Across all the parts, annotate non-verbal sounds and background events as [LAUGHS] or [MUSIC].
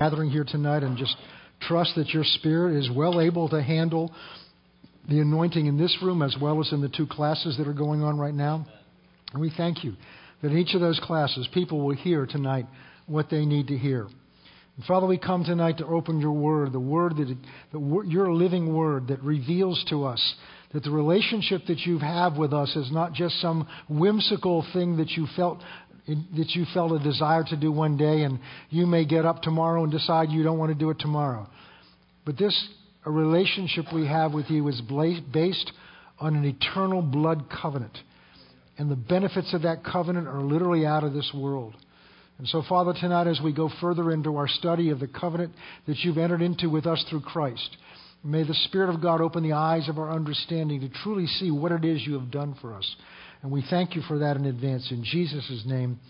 gathering here tonight and just trust that your spirit is well able to handle the anointing in this room as well as in the two classes that are going on right now. And we thank you that in each of those classes, people will hear tonight what they need to hear. And Father, we come tonight to open your word, the word that, the, your living word that reveals to us that the relationship that you have with us is not just some whimsical thing that you felt that you felt a desire to do one day, and you may get up tomorrow and decide you don't want to do it tomorrow. But this a relationship we have with you is based on an eternal blood covenant. And the benefits of that covenant are literally out of this world. And so, Father, tonight as we go further into our study of the covenant that you've entered into with us through Christ, may the Spirit of God open the eyes of our understanding to truly see what it is you have done for us. And we thank you for that in advance. In Jesus' name,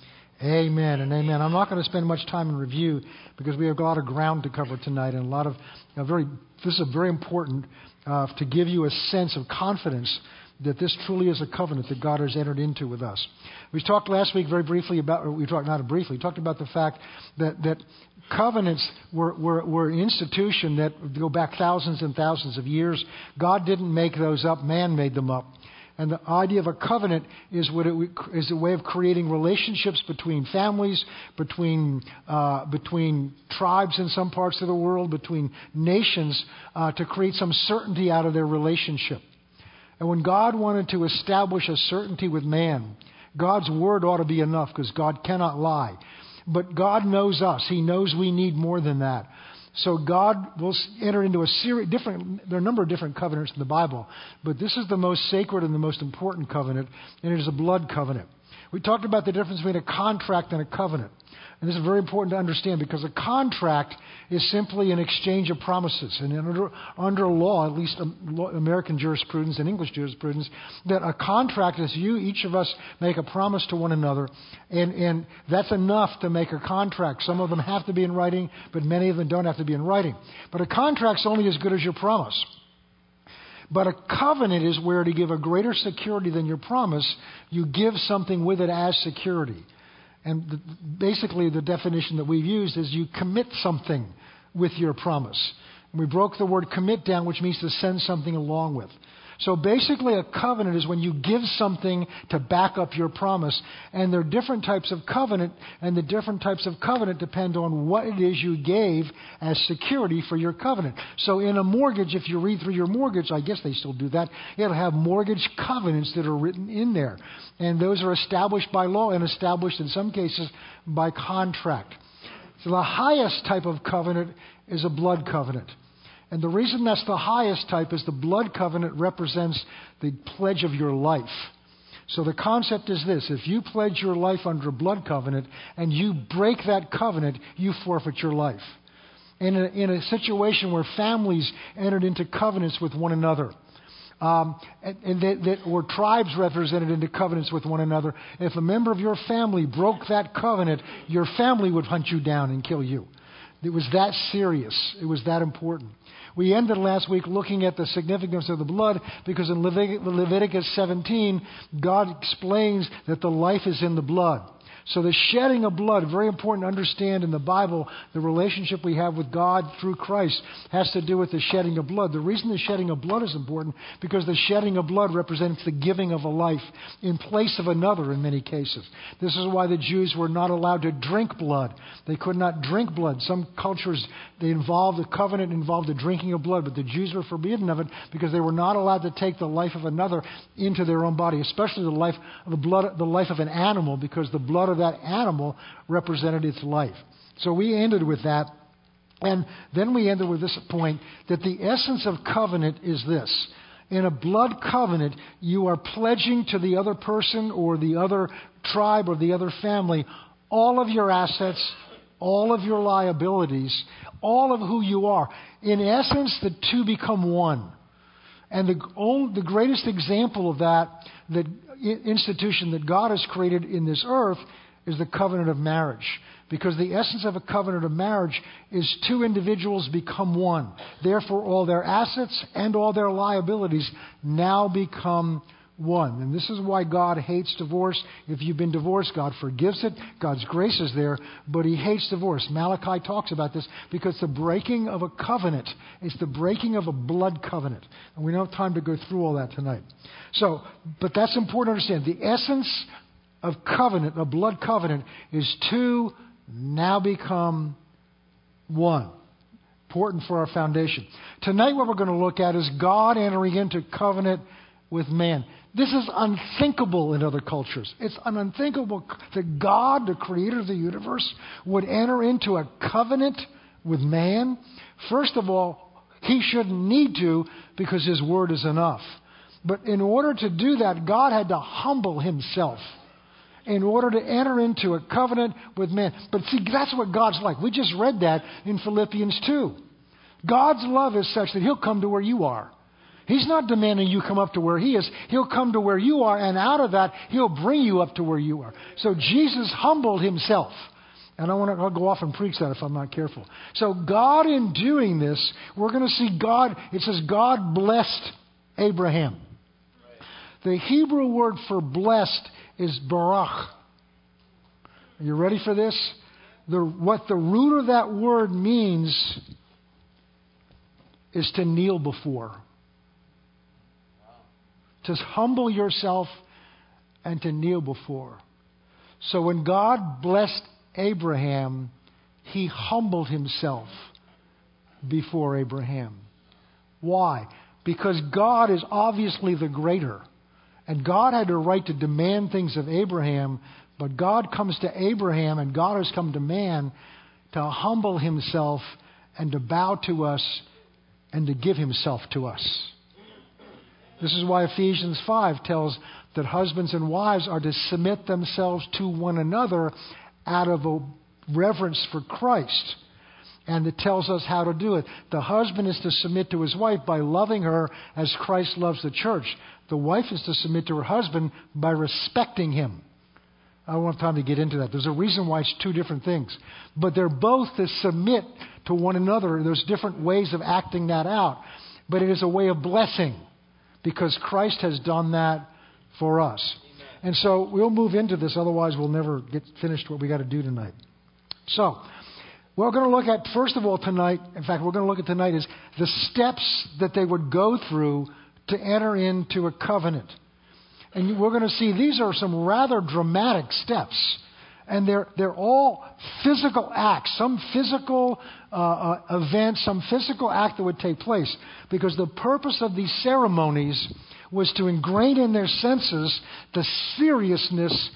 amen and amen. I'm not going to spend much time in review because we have a lot of ground to cover tonight and a lot of very, this is very important uh, to give you a sense of confidence that this truly is a covenant that God has entered into with us. We talked last week very briefly about, we talked not briefly, talked about the fact that, that covenants were, were, were an institution that go back thousands and thousands of years. God didn't make those up, man made them up. And the idea of a covenant is, what it, is a way of creating relationships between families, between, uh, between tribes in some parts of the world, between nations, uh, to create some certainty out of their relationship. And when God wanted to establish a certainty with man, God's word ought to be enough because God cannot lie. But God knows us. He knows we need more than that. So God will enter into a series different. There are a number of different covenants in the Bible, but this is the most sacred and the most important covenant, and it is a blood covenant. We talked about the difference between a contract and a covenant. And this is very important to understand because a contract is simply an exchange of promises. And under, under law, at least um, American jurisprudence and English jurisprudence, that a contract is you, each of us, make a promise to one another. And, and that's enough to make a contract. Some of them have to be in writing, but many of them don't have to be in writing. But a contract's only as good as your promise. But a covenant is where to give a greater security than your promise, you give something with it as security. And the, basically, the definition that we've used is you commit something with your promise. And we broke the word commit down, which means to send something along with. So basically, a covenant is when you give something to back up your promise. And there are different types of covenant, and the different types of covenant depend on what it is you gave as security for your covenant. So in a mortgage, if you read through your mortgage, I guess they still do that, it'll have mortgage covenants that are written in there. And those are established by law and established in some cases by contract. So the highest type of covenant is a blood covenant. And the reason that's the highest type is the blood covenant represents the pledge of your life. So the concept is this if you pledge your life under a blood covenant and you break that covenant, you forfeit your life. In a, in a situation where families entered into covenants with one another, um, and, and that, or tribes represented into covenants with one another, if a member of your family broke that covenant, your family would hunt you down and kill you. It was that serious. It was that important. We ended last week looking at the significance of the blood because in Leviticus 17, God explains that the life is in the blood. So the shedding of blood, very important to understand in the Bible, the relationship we have with God through Christ has to do with the shedding of blood. The reason the shedding of blood is important because the shedding of blood represents the giving of a life in place of another in many cases. This is why the Jews were not allowed to drink blood. They could not drink blood. Some cultures they involved the covenant involved the drinking of blood, but the Jews were forbidden of it because they were not allowed to take the life of another into their own body, especially the life the blood the life of an animal because the blood of that animal represented its life. So we ended with that. And then we ended with this point that the essence of covenant is this. In a blood covenant, you are pledging to the other person or the other tribe or the other family all of your assets, all of your liabilities, all of who you are. In essence, the two become one. And the, the greatest example of that, the institution that God has created in this earth, is the covenant of marriage. Because the essence of a covenant of marriage is two individuals become one. Therefore, all their assets and all their liabilities now become one. And this is why God hates divorce. If you've been divorced, God forgives it. God's grace is there, but He hates divorce. Malachi talks about this because the breaking of a covenant is the breaking of a blood covenant. And we don't have time to go through all that tonight. So, but that's important to understand. The essence of covenant, a blood covenant, is two now become one. Important for our foundation. Tonight, what we're going to look at is God entering into covenant with man. This is unthinkable in other cultures. It's an unthinkable that God, the creator of the universe, would enter into a covenant with man. First of all, he shouldn't need to because his word is enough. But in order to do that, God had to humble himself in order to enter into a covenant with man. But see, that's what God's like. We just read that in Philippians 2. God's love is such that he'll come to where you are. He's not demanding you come up to where He is. He'll come to where you are, and out of that, He'll bring you up to where you are. So Jesus humbled Himself. And I want to I'll go off and preach that if I'm not careful. So, God, in doing this, we're going to see God, it says, God blessed Abraham. The Hebrew word for blessed is barach. Are you ready for this? The, what the root of that word means is to kneel before to humble yourself and to kneel before. So when God blessed Abraham, he humbled himself before Abraham. Why? Because God is obviously the greater. And God had a right to demand things of Abraham, but God comes to Abraham and God has come to man to humble himself and to bow to us and to give himself to us. This is why Ephesians 5 tells that husbands and wives are to submit themselves to one another out of a reverence for Christ. And it tells us how to do it. The husband is to submit to his wife by loving her as Christ loves the church. The wife is to submit to her husband by respecting him. I don't have time to get into that. There's a reason why it's two different things. But they're both to submit to one another. There's different ways of acting that out. But it is a way of blessing because Christ has done that for us. And so we'll move into this, otherwise, we'll never get finished what we got to do tonight. So, we're going to look at, first of all, tonight, in fact, we're going to look at tonight is the steps that they would go through to enter into a covenant. And we're going to see these are some rather dramatic steps. And they're, they're all physical acts, some physical uh, uh, event, some physical act that would take place. Because the purpose of these ceremonies was to ingrain in their senses the seriousness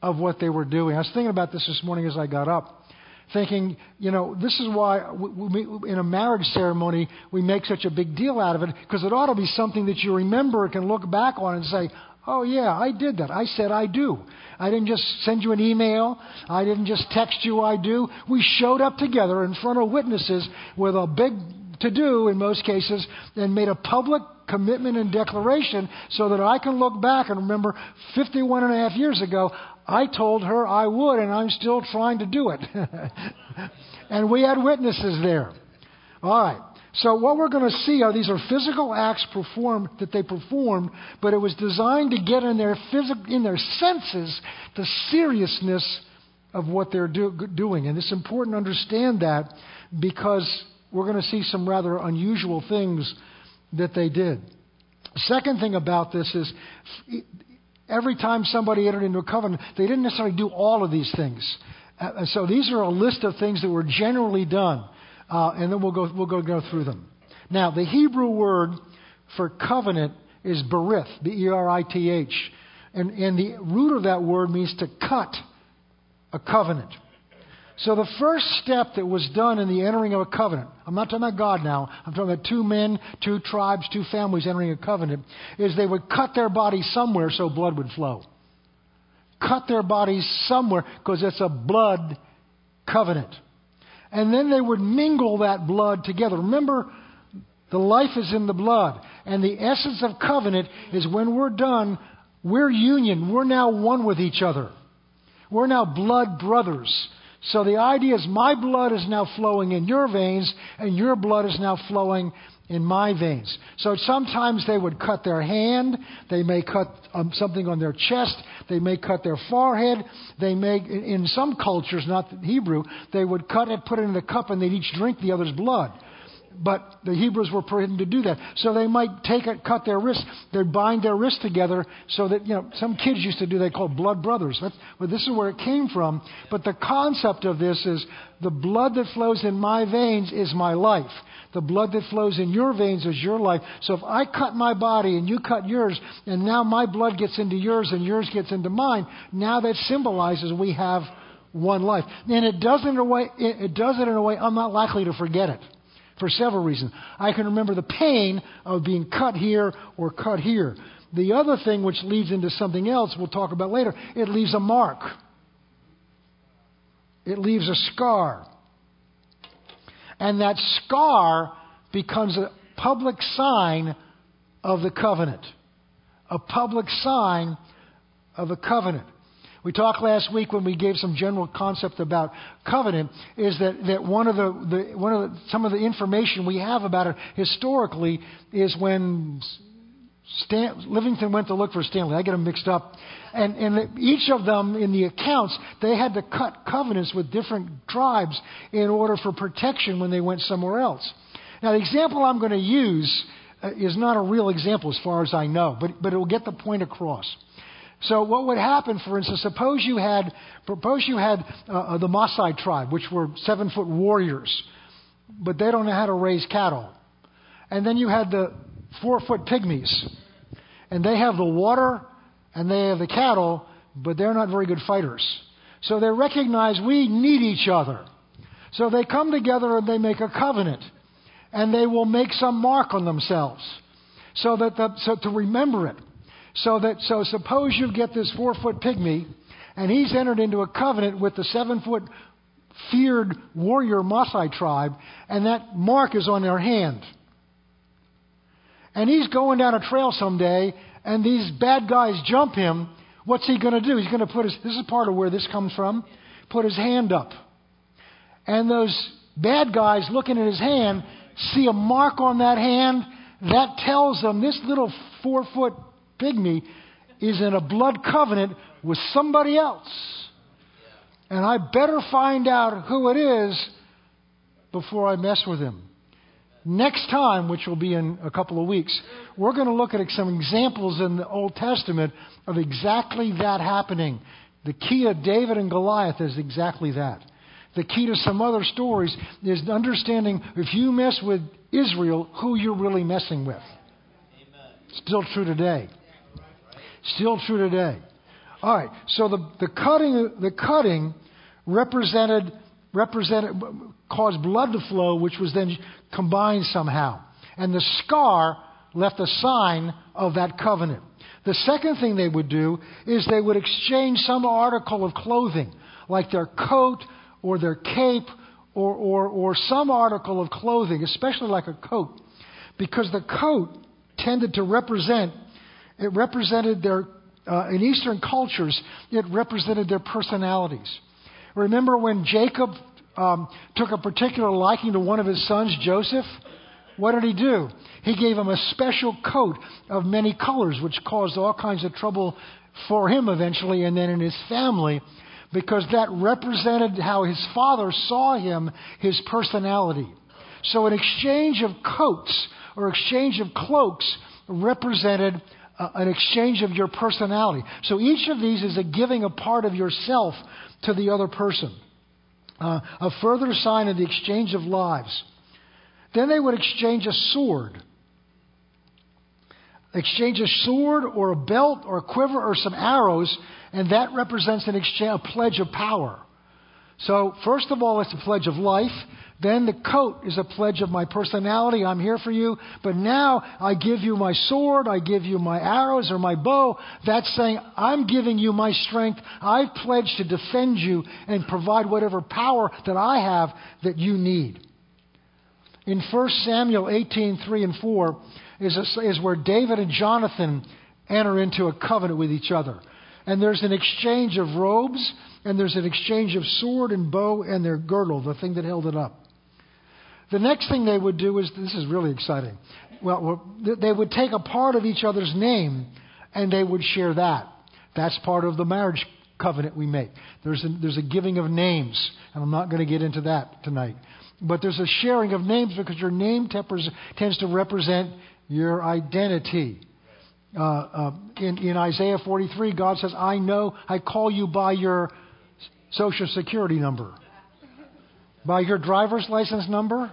of what they were doing. I was thinking about this this morning as I got up, thinking, you know, this is why we, we, in a marriage ceremony we make such a big deal out of it, because it ought to be something that you remember and can look back on and say, Oh, yeah, I did that. I said I do. I didn't just send you an email. I didn't just text you I do. We showed up together in front of witnesses with a big to do in most cases and made a public commitment and declaration so that I can look back and remember 51 and a half years ago, I told her I would and I'm still trying to do it. [LAUGHS] and we had witnesses there. All right. So what we're going to see are these are physical acts performed that they performed, but it was designed to get in their physical, in their senses the seriousness of what they're do- doing, and it's important to understand that because we're going to see some rather unusual things that they did. Second thing about this is every time somebody entered into a covenant, they didn't necessarily do all of these things. Uh, so these are a list of things that were generally done uh, and then we'll go, we'll go, go through them. Now, the Hebrew word for covenant is berith, B E R I T H. And, and the root of that word means to cut a covenant. So the first step that was done in the entering of a covenant, I'm not talking about God now, I'm talking about two men, two tribes, two families entering a covenant, is they would cut their bodies somewhere so blood would flow. Cut their bodies somewhere because it's a blood covenant and then they would mingle that blood together. Remember, the life is in the blood. And the essence of covenant is when we're done, we're union. We're now one with each other. We're now blood brothers. So the idea is my blood is now flowing in your veins, and your blood is now flowing in my veins. So sometimes they would cut their hand, they may cut um, something on their chest, they may cut their forehead, they may, in some cultures, not Hebrew, they would cut it, put it in a cup, and they'd each drink the other's blood. But the Hebrews were forbidden to do that. So they might take it, cut their wrists, they'd bind their wrists together so that, you know, some kids used to do, they called blood brothers. That's, well, this is where it came from. But the concept of this is the blood that flows in my veins is my life. The blood that flows in your veins is your life. So if I cut my body and you cut yours, and now my blood gets into yours and yours gets into mine, now that symbolizes we have one life. And it does it in a way, it does it in a way I'm not likely to forget it for several reasons. I can remember the pain of being cut here or cut here. The other thing which leads into something else we'll talk about later, it leaves a mark. It leaves a scar. And that scar becomes a public sign of the covenant. A public sign of a covenant. We talked last week when we gave some general concept about covenant is that, that one of the, the one of the, some of the information we have about it historically is when Stan, Livingstone went to look for Stanley. I get them mixed up. And, and each of them in the accounts, they had to cut covenants with different tribes in order for protection when they went somewhere else. Now, the example I'm going to use uh, is not a real example as far as I know, but, but it will get the point across. So what would happen, for instance, suppose you had, suppose you had uh, uh, the Maasai tribe, which were seven foot warriors, but they don't know how to raise cattle. And then you had the four foot pygmies, and they have the water and they have the cattle, but they're not very good fighters. So they recognize we need each other. So they come together and they make a covenant, and they will make some mark on themselves, so that the, so to remember it. So that so suppose you get this four foot pygmy, and he's entered into a covenant with the seven foot feared warrior Maasai tribe, and that mark is on their hand. And he's going down a trail someday, and these bad guys jump him. What's he going to do? He's going to put his. This is part of where this comes from. Put his hand up, and those bad guys looking at his hand see a mark on that hand. That tells them this little four foot pygmy is in a blood covenant with somebody else. And I better find out who it is before I mess with him. Next time, which will be in a couple of weeks, we're going to look at some examples in the Old Testament of exactly that happening. The key to David and Goliath is exactly that. The key to some other stories is understanding if you mess with Israel, who you're really messing with. Still true today. Still true today. All right. So the, the cutting the cutting represented represented caused blood to flow, which was then combined somehow, and the scar left a sign of that covenant. The second thing they would do is they would exchange some article of clothing, like their coat or their cape or, or, or some article of clothing, especially like a coat, because the coat tended to represent it represented their, uh, in Eastern cultures, it represented their personalities. Remember when Jacob um, took a particular liking to one of his sons, Joseph? What did he do? He gave him a special coat of many colors, which caused all kinds of trouble for him eventually and then in his family because that represented how his father saw him, his personality. So an exchange of coats or exchange of cloaks represented an exchange of your personality. So each of these is a giving a part of yourself to the other person. Uh, a further sign of the exchange of lives. Then they would exchange a sword. Exchange a sword or a belt or a quiver or some arrows, and that represents an exchange, a pledge of power. So, first of all, it's a pledge of life. Then the coat is a pledge of my personality. I'm here for you. But now I give you my sword. I give you my arrows or my bow. That's saying I'm giving you my strength. I've pledged to defend you and provide whatever power that I have that you need. In 1 Samuel 18, 3 and 4 is, a, is where David and Jonathan enter into a covenant with each other. And there's an exchange of robes, and there's an exchange of sword and bow and their girdle, the thing that held it up. The next thing they would do is this is really exciting. Well, they would take a part of each other's name and they would share that. That's part of the marriage covenant we make. There's a, there's a giving of names, and I'm not going to get into that tonight. But there's a sharing of names because your name tends to represent your identity. Uh, uh, in, in Isaiah 43, God says, I know, I call you by your social security number, by your driver's license number,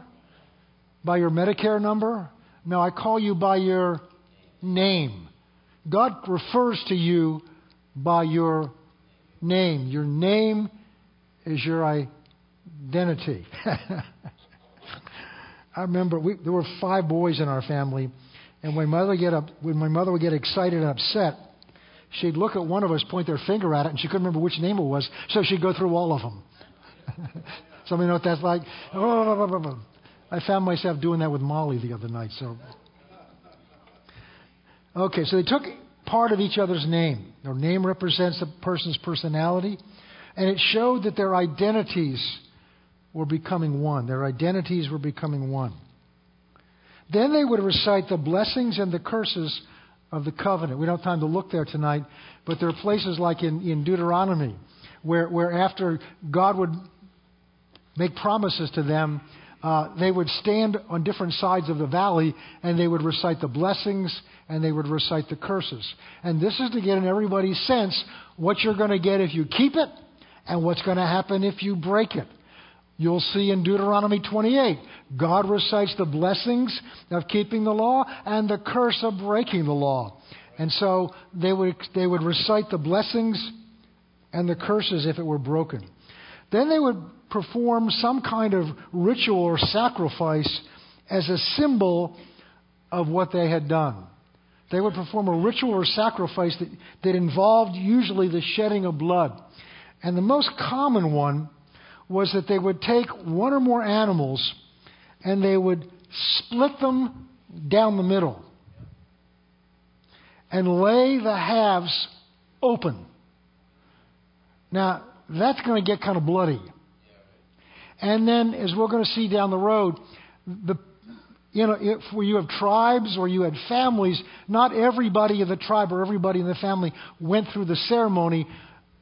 by your Medicare number. No, I call you by your name. God refers to you by your name. Your name is your identity. [LAUGHS] I remember we, there were five boys in our family, and when mother get up, when my mother would get excited and upset, she'd look at one of us, point their finger at it, and she couldn't remember which name it was, so she'd go through all of them. [LAUGHS] Somebody know what that's like? I found myself doing that with Molly the other night. So, okay, so they took part of each other's name. Their name represents the person's personality, and it showed that their identities were becoming one. Their identities were becoming one. Then they would recite the blessings and the curses of the covenant. We don't have time to look there tonight, but there are places like in, in Deuteronomy where, where after God would make promises to them, uh, they would stand on different sides of the valley and they would recite the blessings and they would recite the curses. And this is to get in everybody's sense what you're going to get if you keep it and what's going to happen if you break it. You'll see in Deuteronomy 28, God recites the blessings of keeping the law and the curse of breaking the law. And so they would, they would recite the blessings and the curses if it were broken. Then they would perform some kind of ritual or sacrifice as a symbol of what they had done. They would perform a ritual or sacrifice that, that involved usually the shedding of blood. And the most common one was that they would take one or more animals and they would split them down the middle and lay the halves open. Now, that's going to get kind of bloody. And then, as we're going to see down the road, the you know, if you have tribes or you had families, not everybody in the tribe or everybody in the family went through the ceremony.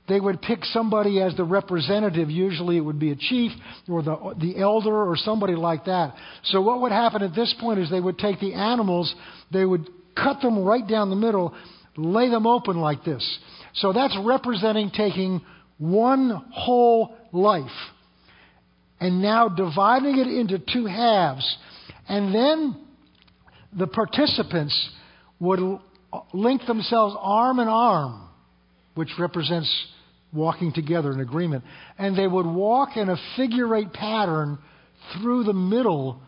They would pick somebody as the representative. Usually it would be a chief or the, the elder or somebody like that. So what would happen at this point is they would take the animals, they would cut them right down the middle, lay them open like this. So that's representing taking one whole life and now dividing it into two halves. And then the participants would link themselves arm in arm, which represents walking together in agreement. And they would walk in a figure eight pattern through the middle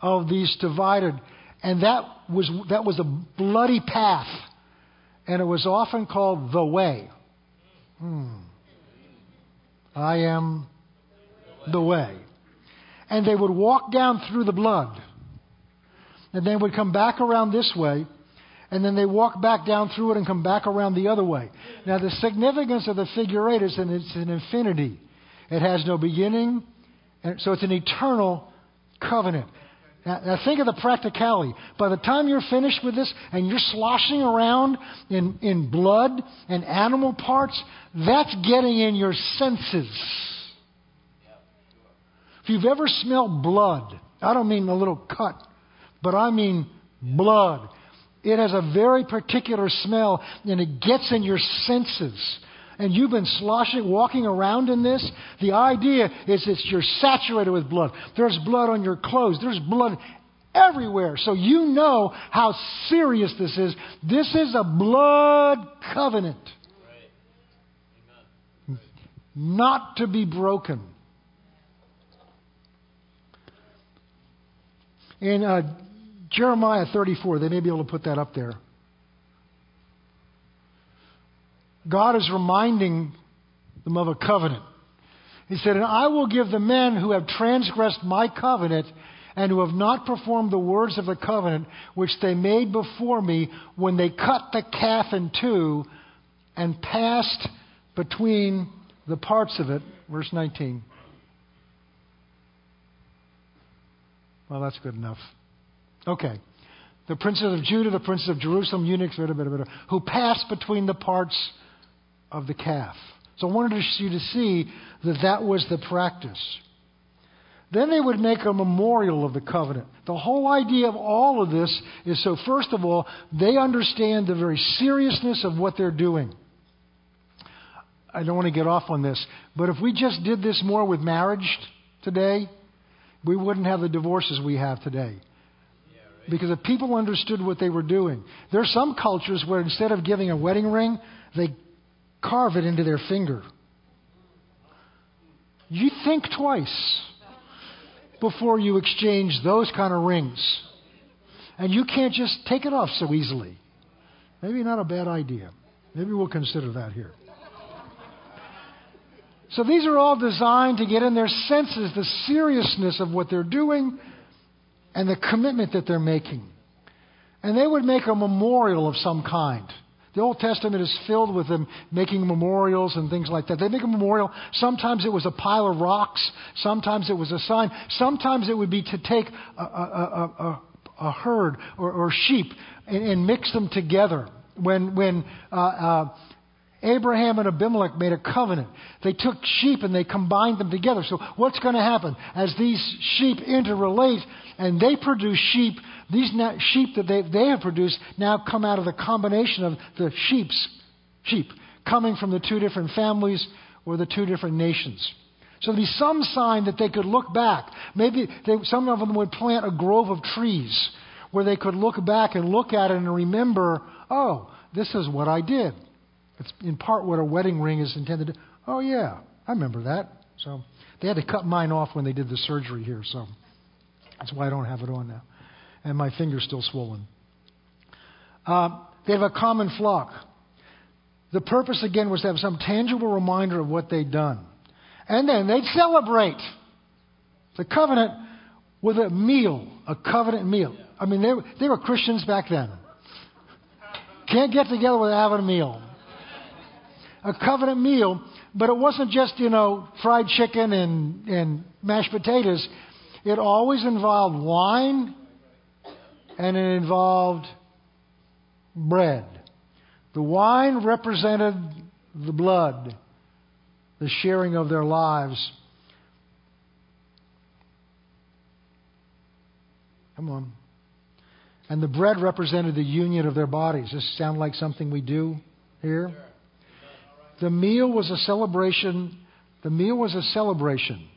of these divided. And that was, that was a bloody path. And it was often called the way. Hmm. I am the way. And they would walk down through the blood. And they would come back around this way. And then they walk back down through it and come back around the other way. Now, the significance of the figure eight is that it's an infinity. It has no beginning. And so it's an eternal covenant. Now, now, think of the practicality. By the time you're finished with this and you're sloshing around in, in blood and animal parts, that's getting in your senses. If you've ever smelled blood, I don't mean a little cut, but I mean blood. It has a very particular smell and it gets in your senses. And you've been sloshing, walking around in this. The idea is that you're saturated with blood. There's blood on your clothes. There's blood everywhere. So you know how serious this is. This is a blood covenant. Not to be broken. In uh, Jeremiah 34, they may be able to put that up there. God is reminding them of a covenant. He said, And I will give the men who have transgressed my covenant and who have not performed the words of the covenant which they made before me when they cut the calf in two and passed between the parts of it. Verse 19. Well, that's good enough. Okay. The princes of Judah, the princes of Jerusalem, eunuchs, blah, blah, blah, who passed between the parts of the calf. So I wanted you to see that that was the practice. Then they would make a memorial of the covenant. The whole idea of all of this is so, first of all, they understand the very seriousness of what they're doing. I don't want to get off on this, but if we just did this more with marriage today, we wouldn't have the divorces we have today. Because if people understood what they were doing, there are some cultures where instead of giving a wedding ring, they carve it into their finger. You think twice before you exchange those kind of rings. And you can't just take it off so easily. Maybe not a bad idea. Maybe we'll consider that here. So these are all designed to get in their senses the seriousness of what they're doing and the commitment that they're making. And they would make a memorial of some kind. The Old Testament is filled with them making memorials and things like that. They make a memorial. Sometimes it was a pile of rocks. Sometimes it was a sign. Sometimes it would be to take a, a, a, a herd or, or sheep and, and, mix them together. When, when uh, uh, Abraham and Abimelech made a covenant. They took sheep and they combined them together. So what's going to happen? As these sheep interrelate and they produce sheep, these sheep that they, they have produced now come out of the combination of the sheep's sheep coming from the two different families or the two different nations. So there'd be some sign that they could look back. Maybe they, some of them would plant a grove of trees where they could look back and look at it and remember, oh, this is what I did. It's in part what a wedding ring is intended to. Oh, yeah, I remember that. So they had to cut mine off when they did the surgery here. So that's why I don't have it on now. And my finger's still swollen. Uh, they have a common flock. The purpose, again, was to have some tangible reminder of what they'd done. And then they'd celebrate the covenant with a meal, a covenant meal. I mean, they, they were Christians back then. Can't get together without having a meal a covenant meal, but it wasn't just, you know, fried chicken and, and mashed potatoes. It always involved wine and it involved bread. The wine represented the blood, the sharing of their lives. Come on. And the bread represented the union of their bodies. Does this sound like something we do here? The meal was a celebration. The meal was a celebration.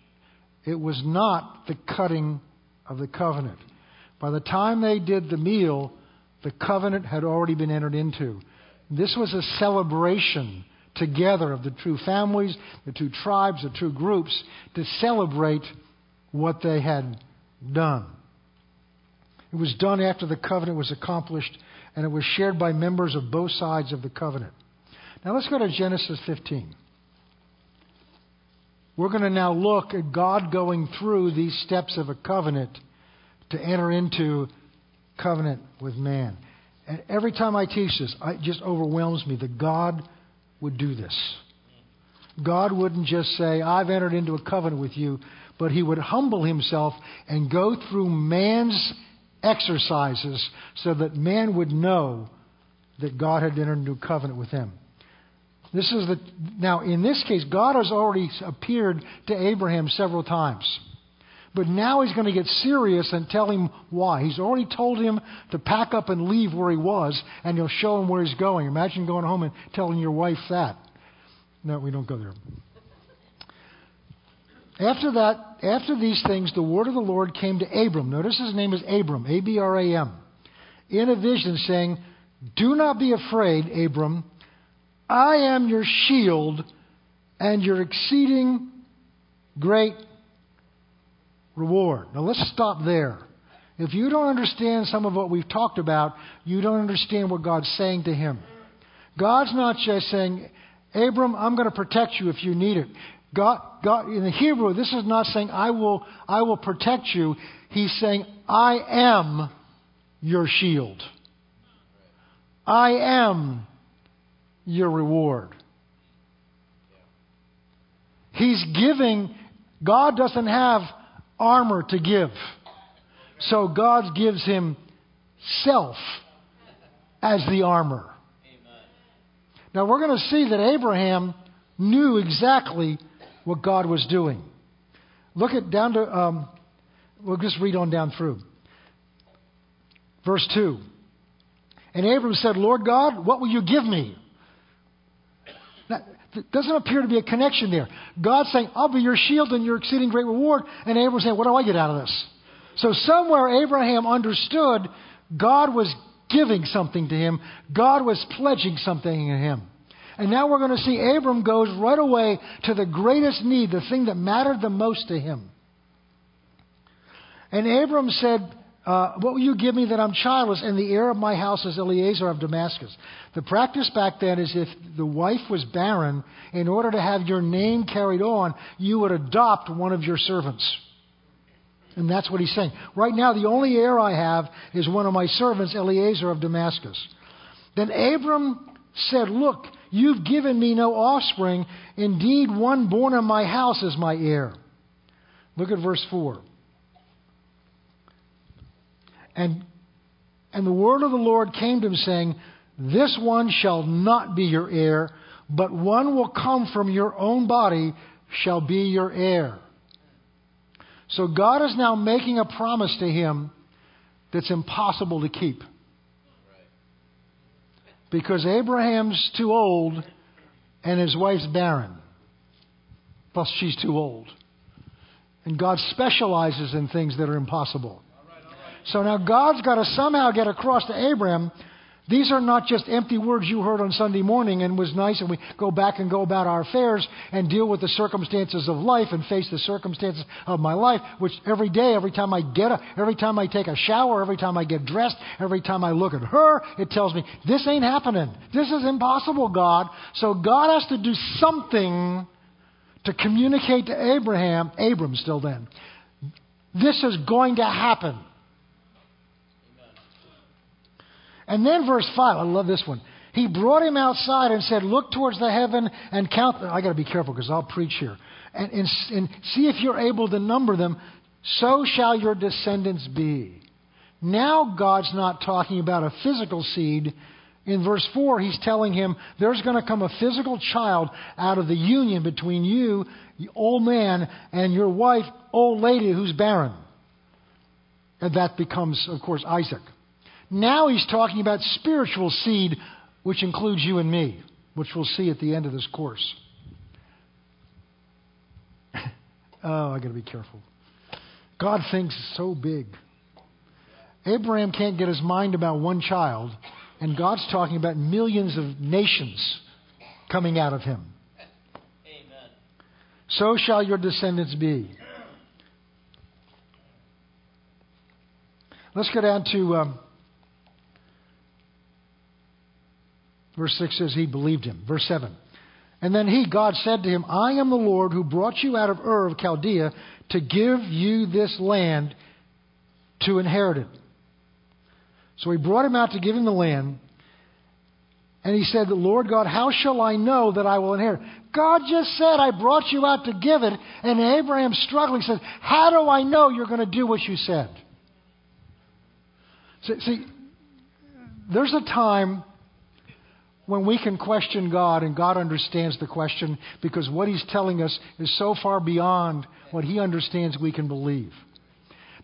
It was not the cutting of the covenant. By the time they did the meal, the covenant had already been entered into. This was a celebration together of the two families, the two tribes, the two groups, to celebrate what they had done. It was done after the covenant was accomplished, and it was shared by members of both sides of the covenant. Now let's go to Genesis 15. We're going to now look at God going through these steps of a covenant to enter into covenant with man. And every time I teach this, it just overwhelms me that God would do this. God wouldn't just say, I've entered into a covenant with you, but he would humble himself and go through man's exercises so that man would know that God had entered into a covenant with him. This is the now in this case, God has already appeared to Abraham several times. But now he's going to get serious and tell him why. He's already told him to pack up and leave where he was, and he'll show him where he's going. Imagine going home and telling your wife that. No, we don't go there. After that, after these things, the word of the Lord came to Abram. Notice his name is Abram, A B R A M, in a vision saying, Do not be afraid, Abram. I am your shield and your exceeding great reward. Now let's stop there. If you don't understand some of what we've talked about, you don't understand what God's saying to him. God's not just saying, Abram, I'm going to protect you if you need it. God, God, in the Hebrew, this is not saying, I will, I will protect you. He's saying, I am your shield. I am your reward. He's giving, God doesn't have armor to give. So God gives him self as the armor. Now we're going to see that Abraham knew exactly what God was doing. Look at down to, um, we'll just read on down through. Verse 2. And Abram said, Lord God, what will you give me? There doesn't appear to be a connection there. God saying, I'll be your shield and your exceeding great reward. And Abram saying, What do I get out of this? So somewhere Abraham understood God was giving something to him, God was pledging something to him. And now we're going to see Abram goes right away to the greatest need, the thing that mattered the most to him. And Abram said, uh, What will you give me that I'm childless? And the heir of my house is Eleazar of Damascus. The practice back then is if the wife was barren, in order to have your name carried on, you would adopt one of your servants. And that's what he's saying. Right now, the only heir I have is one of my servants, Eleazar of Damascus. Then Abram said, Look, you've given me no offspring. Indeed, one born in my house is my heir. Look at verse 4. And, and the word of the Lord came to him, saying, This one shall not be your heir, but one will come from your own body shall be your heir. So God is now making a promise to him that's impossible to keep. Because Abraham's too old and his wife's barren. Plus, she's too old. And God specializes in things that are impossible. So now God's got to somehow get across to Abraham these are not just empty words you heard on Sunday morning and was nice, and we go back and go about our affairs and deal with the circumstances of life and face the circumstances of my life, which every day, every time I get a, every time I take a shower, every time I get dressed, every time I look at her, it tells me, this ain't happening. This is impossible, God. So God has to do something to communicate to Abraham, Abram still then, this is going to happen. And then verse 5, I love this one. He brought him outside and said, Look towards the heaven and count them. I got to be careful because I'll preach here. And, and, and see if you're able to number them. So shall your descendants be. Now God's not talking about a physical seed. In verse 4, he's telling him there's going to come a physical child out of the union between you, old man, and your wife, old lady, who's barren. And that becomes, of course, Isaac. Now he's talking about spiritual seed, which includes you and me, which we'll see at the end of this course. [LAUGHS] oh, I got to be careful. God thinks so big. Abraham can't get his mind about one child, and God's talking about millions of nations coming out of him. Amen. So shall your descendants be. Let's go down to um, Verse 6 says he believed him. Verse 7. And then he, God, said to him, I am the Lord who brought you out of Ur of Chaldea to give you this land to inherit it. So he brought him out to give him the land. And he said, Lord God, how shall I know that I will inherit? God just said, I brought you out to give it. And Abraham struggling says, How do I know you're going to do what you said? See, see there's a time when we can question God and God understands the question because what He's telling us is so far beyond what He understands we can believe.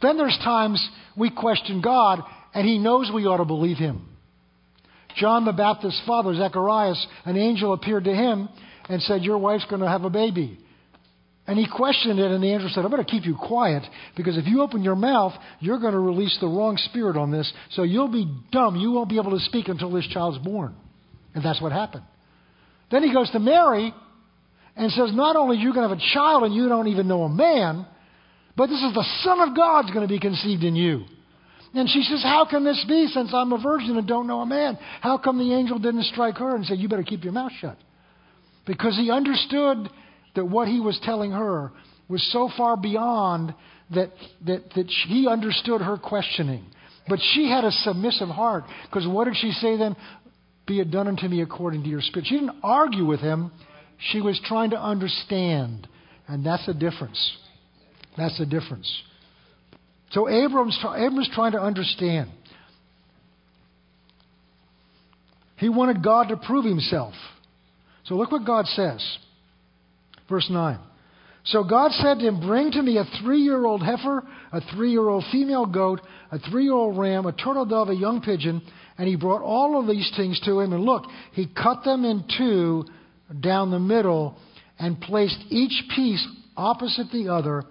Then there's times we question God and He knows we ought to believe Him. John the Baptist's father, Zacharias, an angel appeared to him and said, Your wife's going to have a baby. And he questioned it, and the angel said, I'm going to keep you quiet because if you open your mouth, you're going to release the wrong spirit on this. So you'll be dumb. You won't be able to speak until this child's born. And that's what happened. Then he goes to Mary and says, Not only are you going to have a child and you don't even know a man, but this is the Son of God's going to be conceived in you. And she says, How can this be since I'm a virgin and don't know a man? How come the angel didn't strike her and say, You better keep your mouth shut? Because he understood that what he was telling her was so far beyond that, that, that he understood her questioning. But she had a submissive heart. Because what did she say then? Be it done unto me according to your spirit. She didn't argue with him. She was trying to understand. And that's the difference. That's the difference. So Abram's, Abram's trying to understand. He wanted God to prove himself. So look what God says. Verse 9. So God said to him, Bring to me a three year old heifer, a three year old female goat, a three year old ram, a turtle dove, a young pigeon. And he brought all of these things to him. And look, he cut them in two down the middle and placed each piece opposite the other,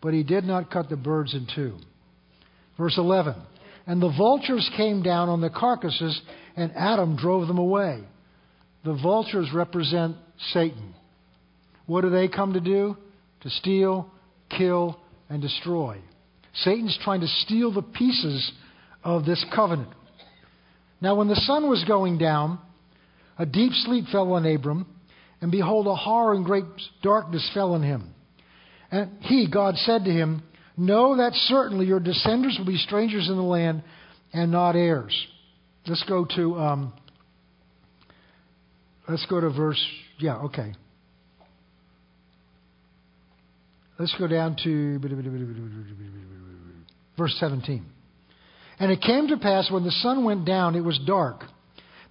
but he did not cut the birds in two. Verse 11. And the vultures came down on the carcasses, and Abram drove them away. The vultures represent Satan. What do they come to do? To steal, kill, and destroy. Satan's trying to steal the pieces of this covenant. Now, when the sun was going down, a deep sleep fell on Abram, and behold, a horror and great darkness fell on him. And he, God, said to him, Know that certainly your descendants will be strangers in the land and not heirs. Let's go to um, let's go to verse yeah okay. Let's go down to verse 17. And it came to pass when the sun went down, it was dark,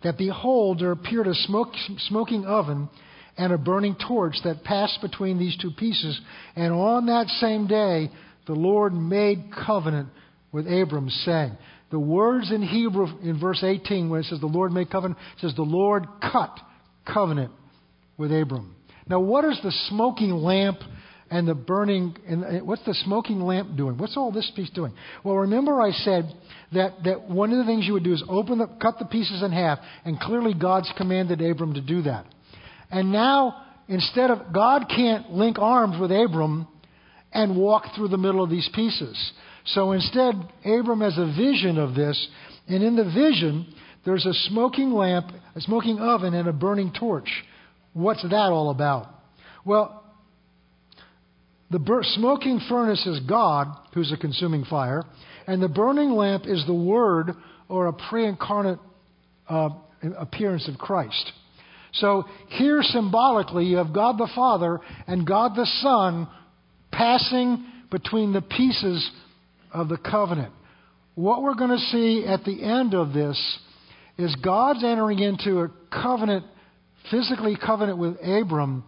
that behold, there appeared a smoke, smoking oven and a burning torch that passed between these two pieces. And on that same day, the Lord made covenant with Abram, saying, the words in Hebrew in verse 18, when it says the Lord made covenant, says the Lord cut covenant with Abram. Now, what is the smoking lamp and the burning? And what's the smoking lamp doing? What's all this piece doing? Well, remember I said that, that one of the things you would do is open the, cut the pieces in half, and clearly God's commanded Abram to do that. And now, instead of God can't link arms with Abram and walk through the middle of these pieces. So instead, Abram has a vision of this, and in the vision, there's a smoking lamp, a smoking oven, and a burning torch. What's that all about? Well, the bur- smoking furnace is God, who's a consuming fire, and the burning lamp is the Word or a pre incarnate uh, appearance of Christ. So here symbolically, you have God the Father and God the Son passing between the pieces of the covenant. What we're going to see at the end of this is God's entering into a covenant, physically covenant with Abram,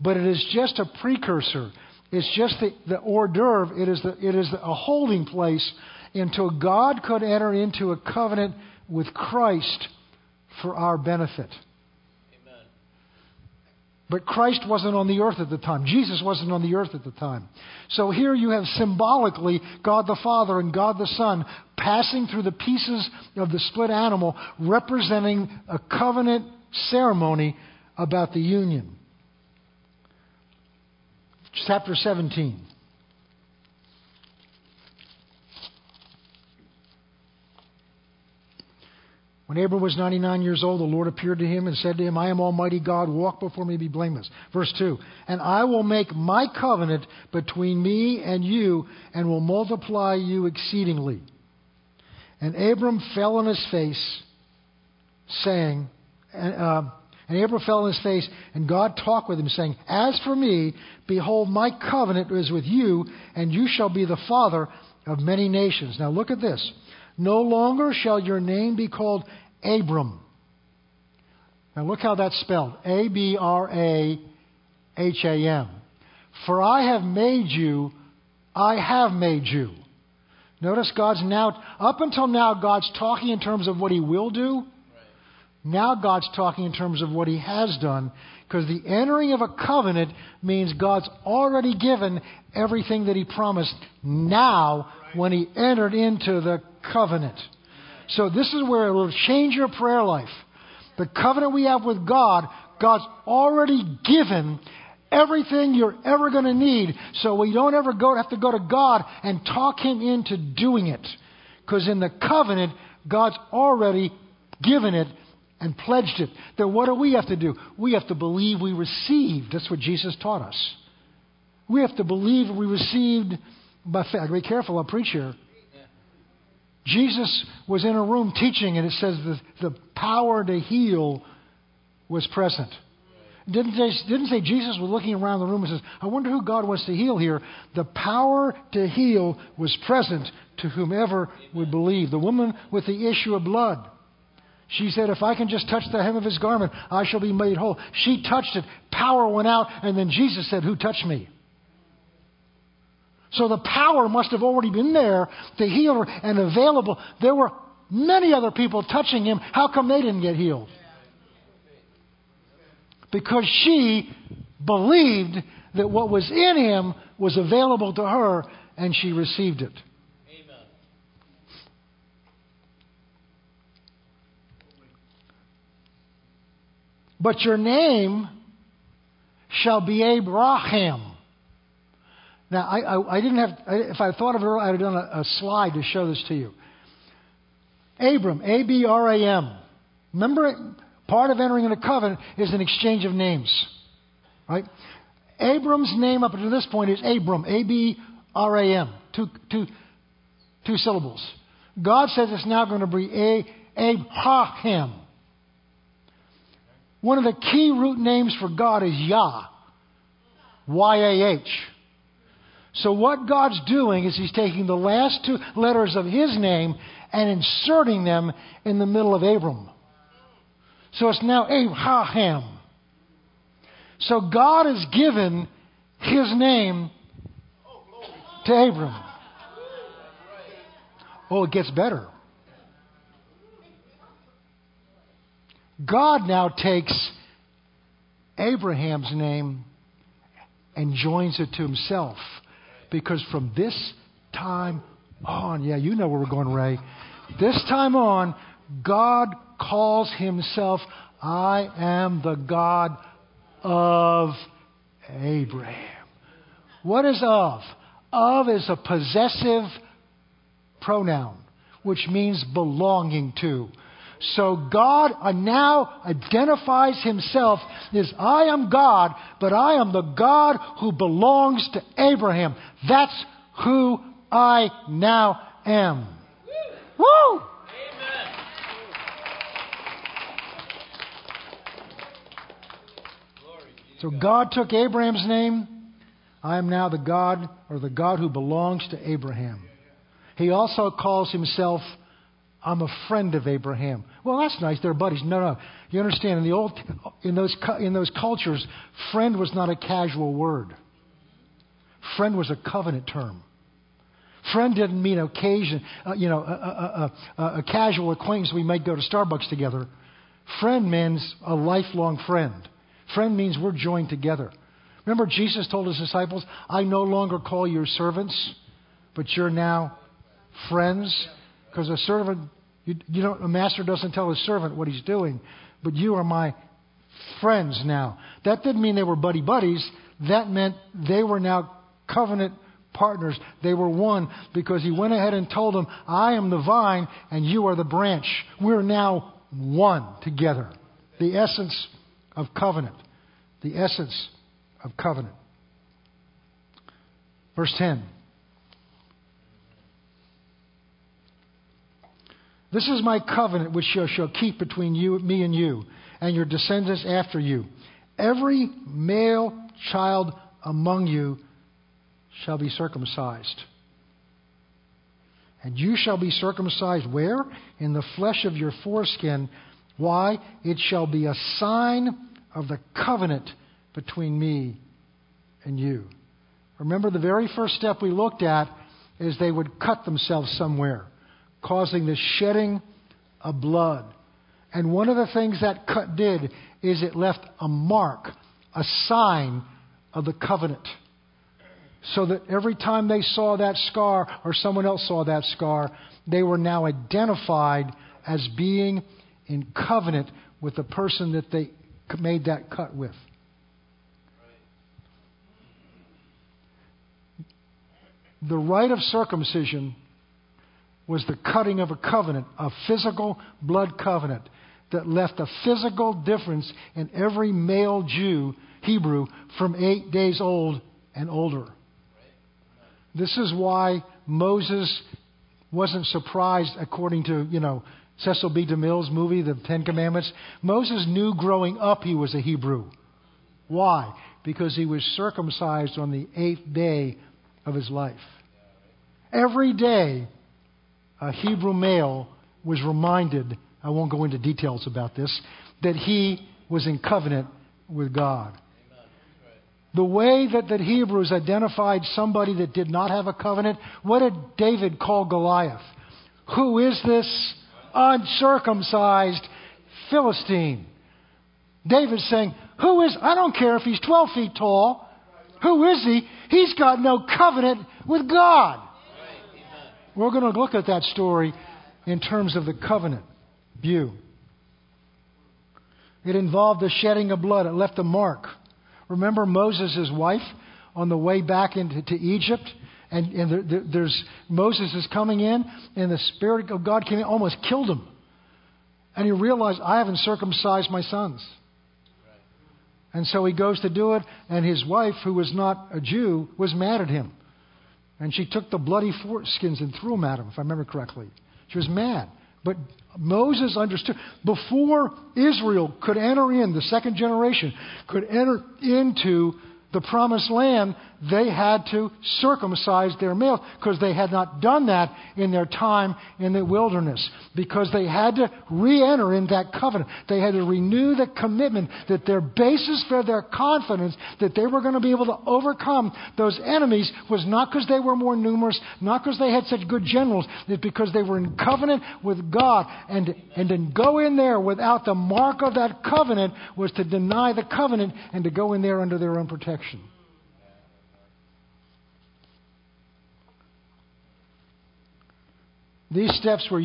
but it is just a precursor. It's just the, the hors d'oeuvre. It is, the, it is a holding place until God could enter into a covenant with Christ for our benefit. Amen. But Christ wasn't on the earth at the time. Jesus wasn't on the earth at the time. So here you have symbolically God the Father and God the Son passing through the pieces of the split animal, representing a covenant ceremony about the union. Chapter 17. When Abram was 99 years old, the Lord appeared to him and said to him, I am Almighty God, walk before me, be blameless. Verse 2 And I will make my covenant between me and you, and will multiply you exceedingly. And Abram fell on his face, saying, uh, and Abram fell on his face, and God talked with him, saying, As for me, behold, my covenant is with you, and you shall be the father of many nations. Now look at this. No longer shall your name be called Abram. Now look how that's spelled A B R A H A M. For I have made you, I have made you. Notice God's now, up until now, God's talking in terms of what He will do. Now God's talking in terms of what He has done. Because the entering of a covenant means God's already given everything that He promised now when He entered into the covenant. So this is where it will change your prayer life. The covenant we have with God, God's already given everything you're ever going to need. So we don't ever go, have to go to God and talk Him into doing it. Because in the covenant, God's already given it and pledged it. Then what do we have to do? We have to believe we received. That's what Jesus taught us. We have to believe we received by faith. Be careful, I'll preach here. Jesus was in a room teaching, and it says the, the power to heal was present. didn't say, didn't say Jesus was looking around the room and says, I wonder who God wants to heal here. The power to heal was present to whomever would believe. The woman with the issue of blood. She said, If I can just touch the hem of his garment, I shall be made whole. She touched it, power went out, and then Jesus said, Who touched me? So the power must have already been there to heal her and available. There were many other people touching him. How come they didn't get healed? Because she believed that what was in him was available to her and she received it. But your name shall be Abraham. Now, I, I, I didn't have, if I thought of it earlier, I'd have done a, a slide to show this to you. Abram, A B R A M. Remember, part of entering into covenant is an exchange of names. Right? Abram's name up to this point is Abram, A B R A M. Two, two, two syllables. God says it's now going to be A, Abraham. One of the key root names for God is Yah. Y A H. So what God's doing is He's taking the last two letters of His name and inserting them in the middle of Abram. So it's now Abraham. So God has given His name to Abram. Oh, it gets better. God now takes Abraham's name and joins it to himself. Because from this time on, yeah, you know where we're going, Ray. This time on, God calls himself, I am the God of Abraham. What is of? Of is a possessive pronoun, which means belonging to. So God uh, now identifies himself as I am God, but I am the God who belongs to Abraham. That's who I now am. Woo! Amen. So God took Abraham's name. I am now the God, or the God who belongs to Abraham. He also calls himself I'm a friend of Abraham. Well, that's nice. They're buddies. No, no. You understand? In the old, in those in those cultures, friend was not a casual word. Friend was a covenant term. Friend didn't mean occasion, uh, you know, a, a, a, a, casual acquaintance we might go to Starbucks together. Friend means a lifelong friend. Friend means we're joined together. Remember, Jesus told his disciples, I no longer call you servants, but you're now friends. Because a servant, you, you know, a master doesn't tell his servant what he's doing, but you are my friends now. That didn't mean they were buddy buddies. That meant they were now covenant partners. They were one because he went ahead and told them, I am the vine and you are the branch. We're now one together. The essence of covenant. The essence of covenant. Verse 10. This is my covenant which you shall keep between you, me and you, and your descendants after you. Every male child among you shall be circumcised. And you shall be circumcised where? In the flesh of your foreskin. Why? It shall be a sign of the covenant between me and you. Remember, the very first step we looked at is they would cut themselves somewhere causing the shedding of blood. And one of the things that cut did is it left a mark, a sign of the covenant. So that every time they saw that scar or someone else saw that scar, they were now identified as being in covenant with the person that they made that cut with. The rite of circumcision was the cutting of a covenant, a physical blood covenant that left a physical difference in every male Jew, Hebrew, from eight days old and older. This is why Moses wasn't surprised, according to, you know, Cecil B. DeMille's movie, The Ten Commandments. Moses knew growing up he was a Hebrew. Why? Because he was circumcised on the eighth day of his life. Every day, a Hebrew male was reminded, I won't go into details about this, that he was in covenant with God. The way that the Hebrews identified somebody that did not have a covenant, what did David call Goliath? Who is this uncircumcised Philistine? David's saying, Who is, I don't care if he's 12 feet tall. Who is he? He's got no covenant with God. We're going to look at that story in terms of the covenant view. It involved the shedding of blood, it left a mark. Remember Moses' wife on the way back into Egypt? And, and there, there, there's Moses is coming in, and the Spirit of God came in, almost killed him. And he realized, I haven't circumcised my sons. And so he goes to do it, and his wife, who was not a Jew, was mad at him. And she took the bloody foreskins and threw them at him, if I remember correctly. She was mad. But Moses understood. Before Israel could enter in, the second generation could enter into the promised land, they had to circumcise their males because they had not done that in their time in the wilderness. Because they had to re enter in that covenant. They had to renew the commitment that their basis for their confidence that they were going to be able to overcome those enemies was not because they were more numerous, not because they had such good generals, it's because they were in covenant with God. And, and to go in there without the mark of that covenant was to deny the covenant and to go in there under their own protection. These steps were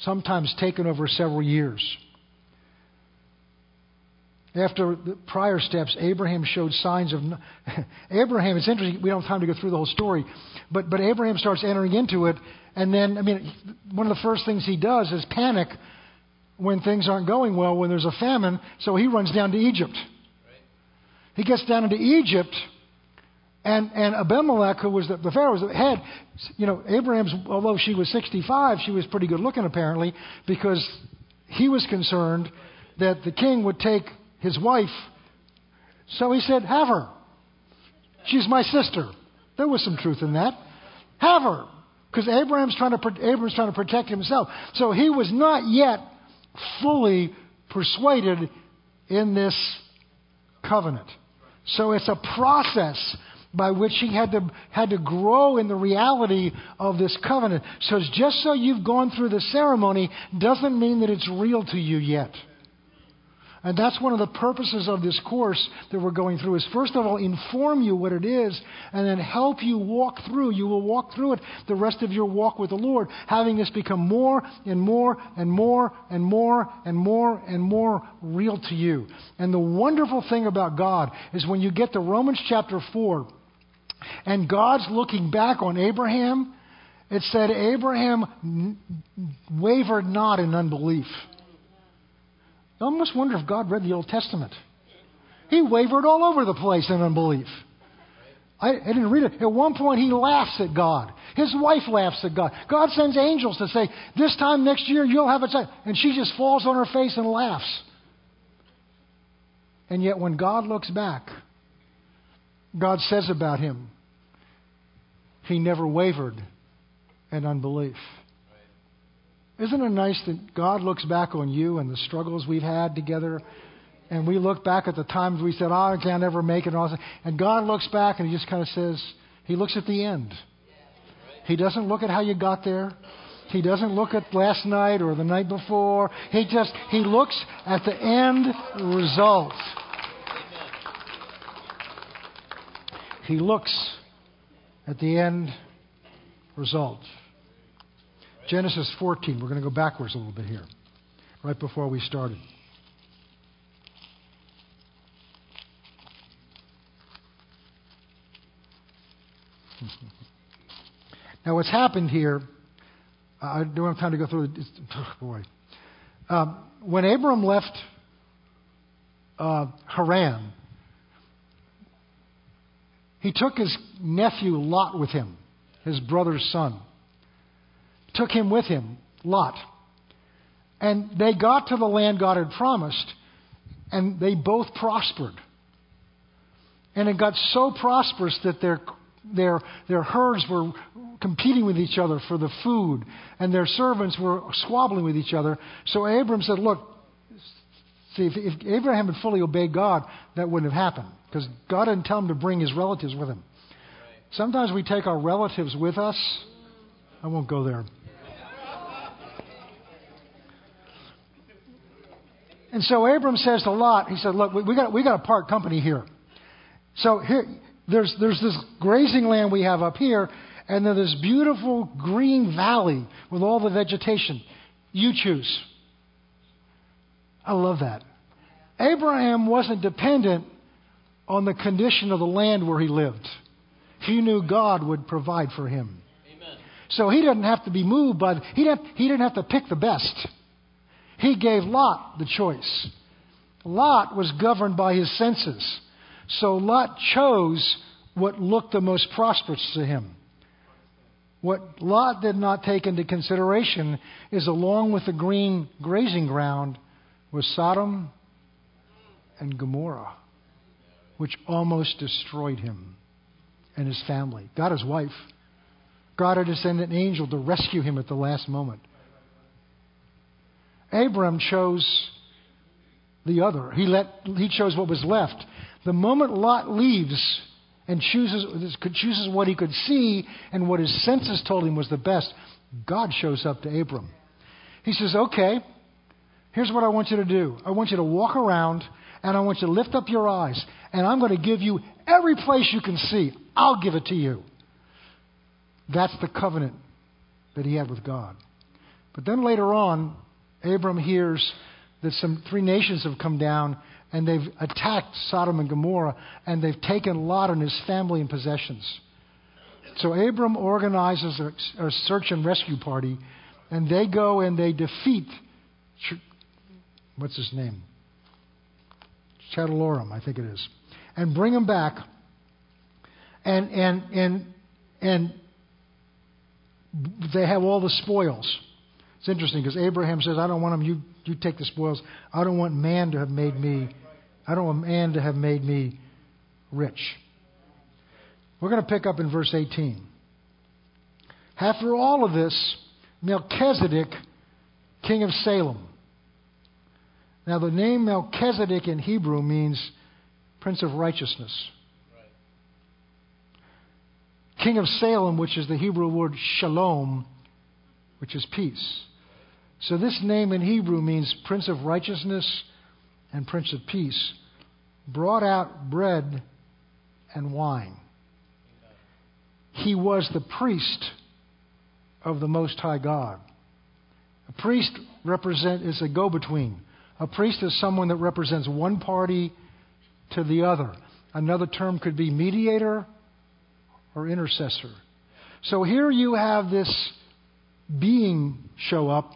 sometimes taken over several years. After the prior steps, Abraham showed signs of. [LAUGHS] Abraham, it's interesting, we don't have time to go through the whole story, but, but Abraham starts entering into it, and then, I mean, one of the first things he does is panic when things aren't going well, when there's a famine, so he runs down to Egypt. He gets down into Egypt and, and Abimelech, who was the, Pharaoh was the Pharaoh's head, you know, Abraham's, although she was 65, she was pretty good looking apparently, because he was concerned that the king would take his wife. So he said, Have her. She's my sister. There was some truth in that. Have her. Because Abraham's trying, to, Abraham's trying to protect himself. So he was not yet fully persuaded in this covenant. So it's a process by which he had to, had to grow in the reality of this covenant. So just so you've gone through the ceremony doesn't mean that it's real to you yet. And that's one of the purposes of this course that we're going through is first of all inform you what it is and then help you walk through. You will walk through it the rest of your walk with the Lord, having this become more and more and more and more and more and more real to you. And the wonderful thing about God is when you get to Romans chapter 4 and God's looking back on Abraham, it said Abraham wavered not in unbelief. I almost wonder if God read the Old Testament. He wavered all over the place in unbelief. I, I, didn't read it. At one point, he laughs at God. His wife laughs at God. God sends angels to say, This time next year, you'll have a child. And she just falls on her face and laughs. And yet, when God looks back, God says about him, He never wavered in unbelief. Isn't it nice that God looks back on you and the struggles we've had together? And we look back at the times we said, oh, I can't ever make it. And, all that. and God looks back and He just kind of says, He looks at the end. He doesn't look at how you got there. He doesn't look at last night or the night before. He just, He looks at the end result. He looks at the end result. Genesis 14. We're going to go backwards a little bit here, right before we started. [LAUGHS] Now, what's happened here, I don't have time to go through it. Oh boy. Um, when Abram left uh, Haran, he took his nephew Lot with him, his brother's son took him with him, Lot. And they got to the land God had promised, and they both prospered. And it got so prosperous that their, their, their herds were competing with each other for the food, and their servants were squabbling with each other. So Abram said, Look, see, if, if Abraham had fully obeyed God, that wouldn't have happened, because God didn't tell him to bring his relatives with him. Sometimes we take our relatives with us. I won't go there. And so Abram says to Lot, he said, Look, we got, we got to part company here. So here, there's, there's this grazing land we have up here, and then this beautiful green valley with all the vegetation. You choose. I love that. Abraham wasn't dependent on the condition of the land where he lived. He knew God would provide for him. Amen. So he didn't have to be moved by, he, didn't, he didn't have to pick the best. He gave Lot the choice. Lot was governed by his senses. So Lot chose what looked the most prosperous to him. What Lot did not take into consideration is along with the green grazing ground was Sodom and Gomorrah, which almost destroyed him and his family. Got his wife. God had to send an angel to rescue him at the last moment. Abram chose the other. He, let, he chose what was left. The moment Lot leaves and chooses, chooses what he could see and what his senses told him was the best, God shows up to Abram. He says, Okay, here's what I want you to do. I want you to walk around and I want you to lift up your eyes, and I'm going to give you every place you can see. I'll give it to you. That's the covenant that he had with God. But then later on, Abram hears that some three nations have come down and they've attacked Sodom and Gomorrah and they've taken Lot and his family and possessions. So Abram organizes a, search and rescue party and they go and they defeat, what's his name? Chedorlaomer, I think it is, and bring them back. And, and, and, and they have all the spoils. It's interesting because Abraham says, I don't want them, you, you take the spoils. I don't want man to have made me, I don't want man to have made me rich. We're going to pick up in verse 18. After all of this, Melchizedek, king of Salem. Now, the name Melchizedek in Hebrew means Prince of Righteousness. King of Salem, which is the Hebrew word shalom, which is peace. So this name in Hebrew means Prince of Righteousness and Prince of Peace. Brought out bread and wine. He was the priest of the Most High God. A priest represent is a go-between. A priest is someone that represents one party to the other. Another term could be mediator or intercessor. So here you have this being show up.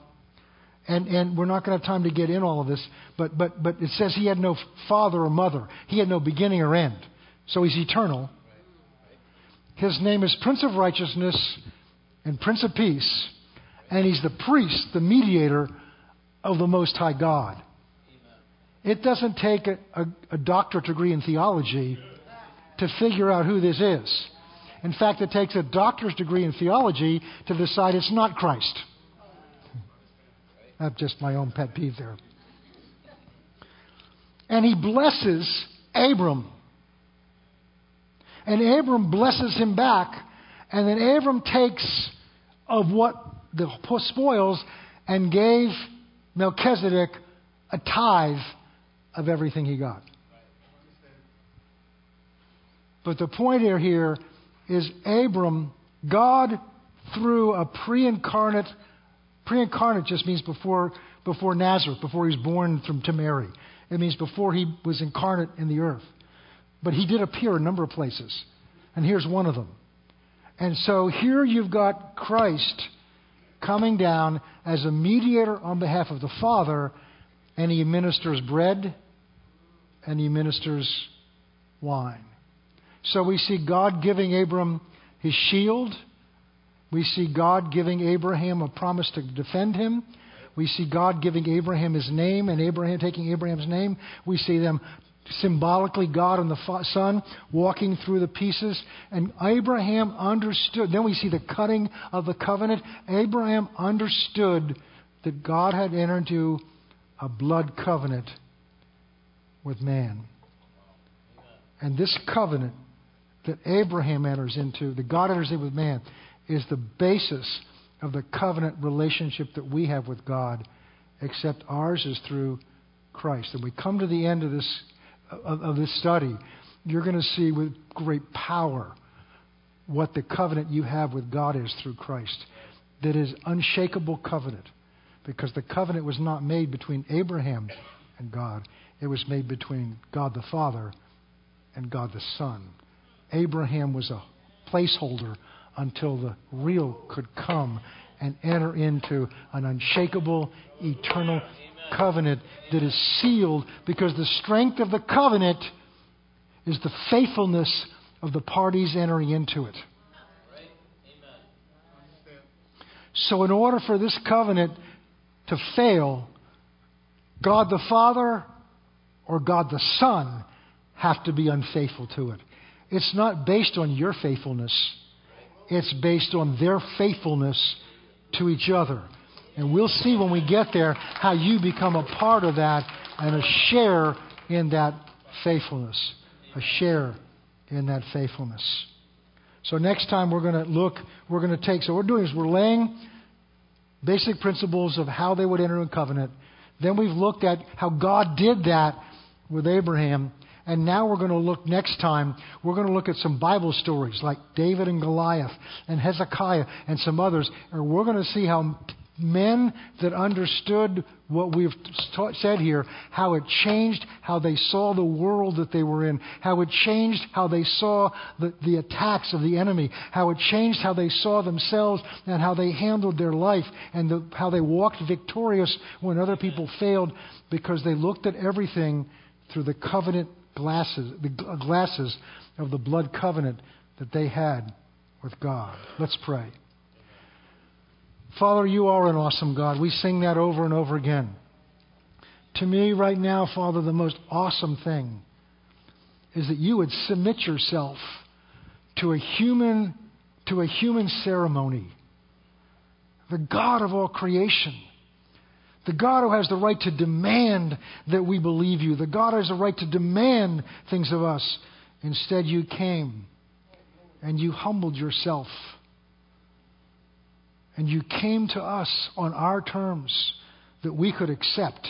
And, and we're not going to have time to get in all of this, but, but, but it says he had no father or mother. He had no beginning or end. So he's eternal. His name is Prince of Righteousness and Prince of Peace. And he's the priest, the mediator of the Most High God. It doesn't take a, a, a doctorate degree in theology to figure out who this is. In fact, it takes a doctor's degree in theology to decide it's not Christ. That's just my own pet peeve there. And he blesses Abram. And Abram blesses him back. And then Abram takes of what the spoils and gave Melchizedek a tithe of everything he got. But the point here is Abram, God through a pre-incarnate, pre-incarnate just means before, before Nazareth, before he was born from, to Mary. It means before he was incarnate in the earth. But he did appear a number of places. And here's one of them. And so here you've got Christ coming down as a mediator on behalf of the Father, and he administers bread and he ministers wine. So we see God giving Abram his shield. We see God giving Abraham a promise to defend him. We see God giving Abraham his name and Abraham taking Abraham's name. We see them symbolically God and the Son walking through the pieces. And Abraham understood. Then we see the cutting of the covenant. Abraham understood that God had entered into a blood covenant with man. And this covenant that Abraham enters into, that God enters in with man, is the basis of the covenant relationship that we have with God, except ours is through Christ. And we come to the end of this of, of this study, you're going to see with great power what the covenant you have with God is through Christ. That is unshakable covenant. Because the covenant was not made between Abraham and God. It was made between God the Father and God the Son. Abraham was a placeholder until the real could come and enter into an unshakable, eternal covenant that is sealed because the strength of the covenant is the faithfulness of the parties entering into it. So, in order for this covenant to fail, God the Father or God the Son have to be unfaithful to it. It's not based on your faithfulness, it's based on their faithfulness to each other. And we'll see when we get there how you become a part of that and a share in that faithfulness. A share in that faithfulness. So next time we're going to look, we're going to take, so what we're doing is we're laying basic principles of how they would enter a covenant. Then we've looked at how God did that with Abraham. And now we're going to look next time, we're going to look at some Bible stories like David and Goliath and Hezekiah and some others. And we're going to see how men that understood what we've said here, how it changed how they saw the world that they were in, how it changed how they saw the, the attacks of the enemy, how it changed how they saw themselves and how they handled their life, and the, how they walked victorious when other people failed because they looked at everything through the covenant glasses, the glasses of the blood covenant that they had with God. Let's pray. Father, you are an awesome God. We sing that over and over again. To me, right now, Father, the most awesome thing is that you would submit yourself to a human, to a human ceremony. The God of all creation. The God who has the right to demand that we believe you. The God who has the right to demand things of us. Instead, you came and you humbled yourself and you came to us on our terms that we could accept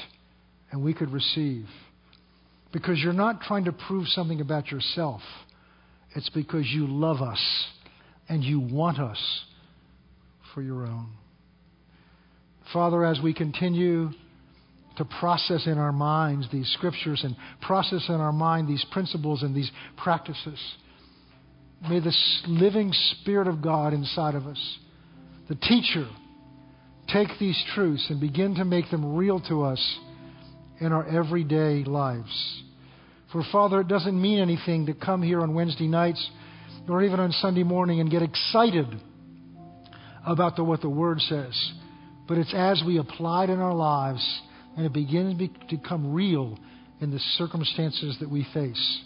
and we could receive. Because you're not trying to prove something about yourself, it's because you love us and you want us for your own. Father, as we continue to process in our minds these scriptures and process in our mind these principles and these practices, may the living Spirit of God inside of us the teacher, take these truths and begin to make them real to us in our everyday lives. For, Father, it doesn't mean anything to come here on Wednesday nights or even on Sunday morning and get excited about the, what the Word says. But it's as we apply it in our lives and it begins to become real in the circumstances that we face.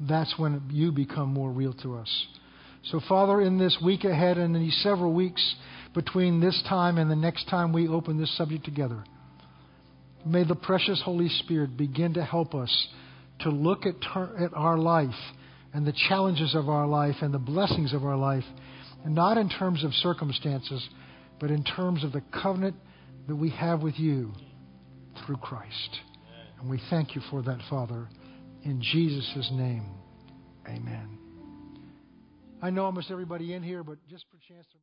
That's when you become more real to us. So, Father, in this week ahead and in these several weeks, between this time and the next time we open this subject together. May the precious Holy Spirit begin to help us to look at, ter- at our life and the challenges of our life and the blessings of our life, and not in terms of circumstances, but in terms of the covenant that we have with you through Christ. And we thank you for that, Father. In Jesus' name, amen. I know almost everybody in here, but just for chance to.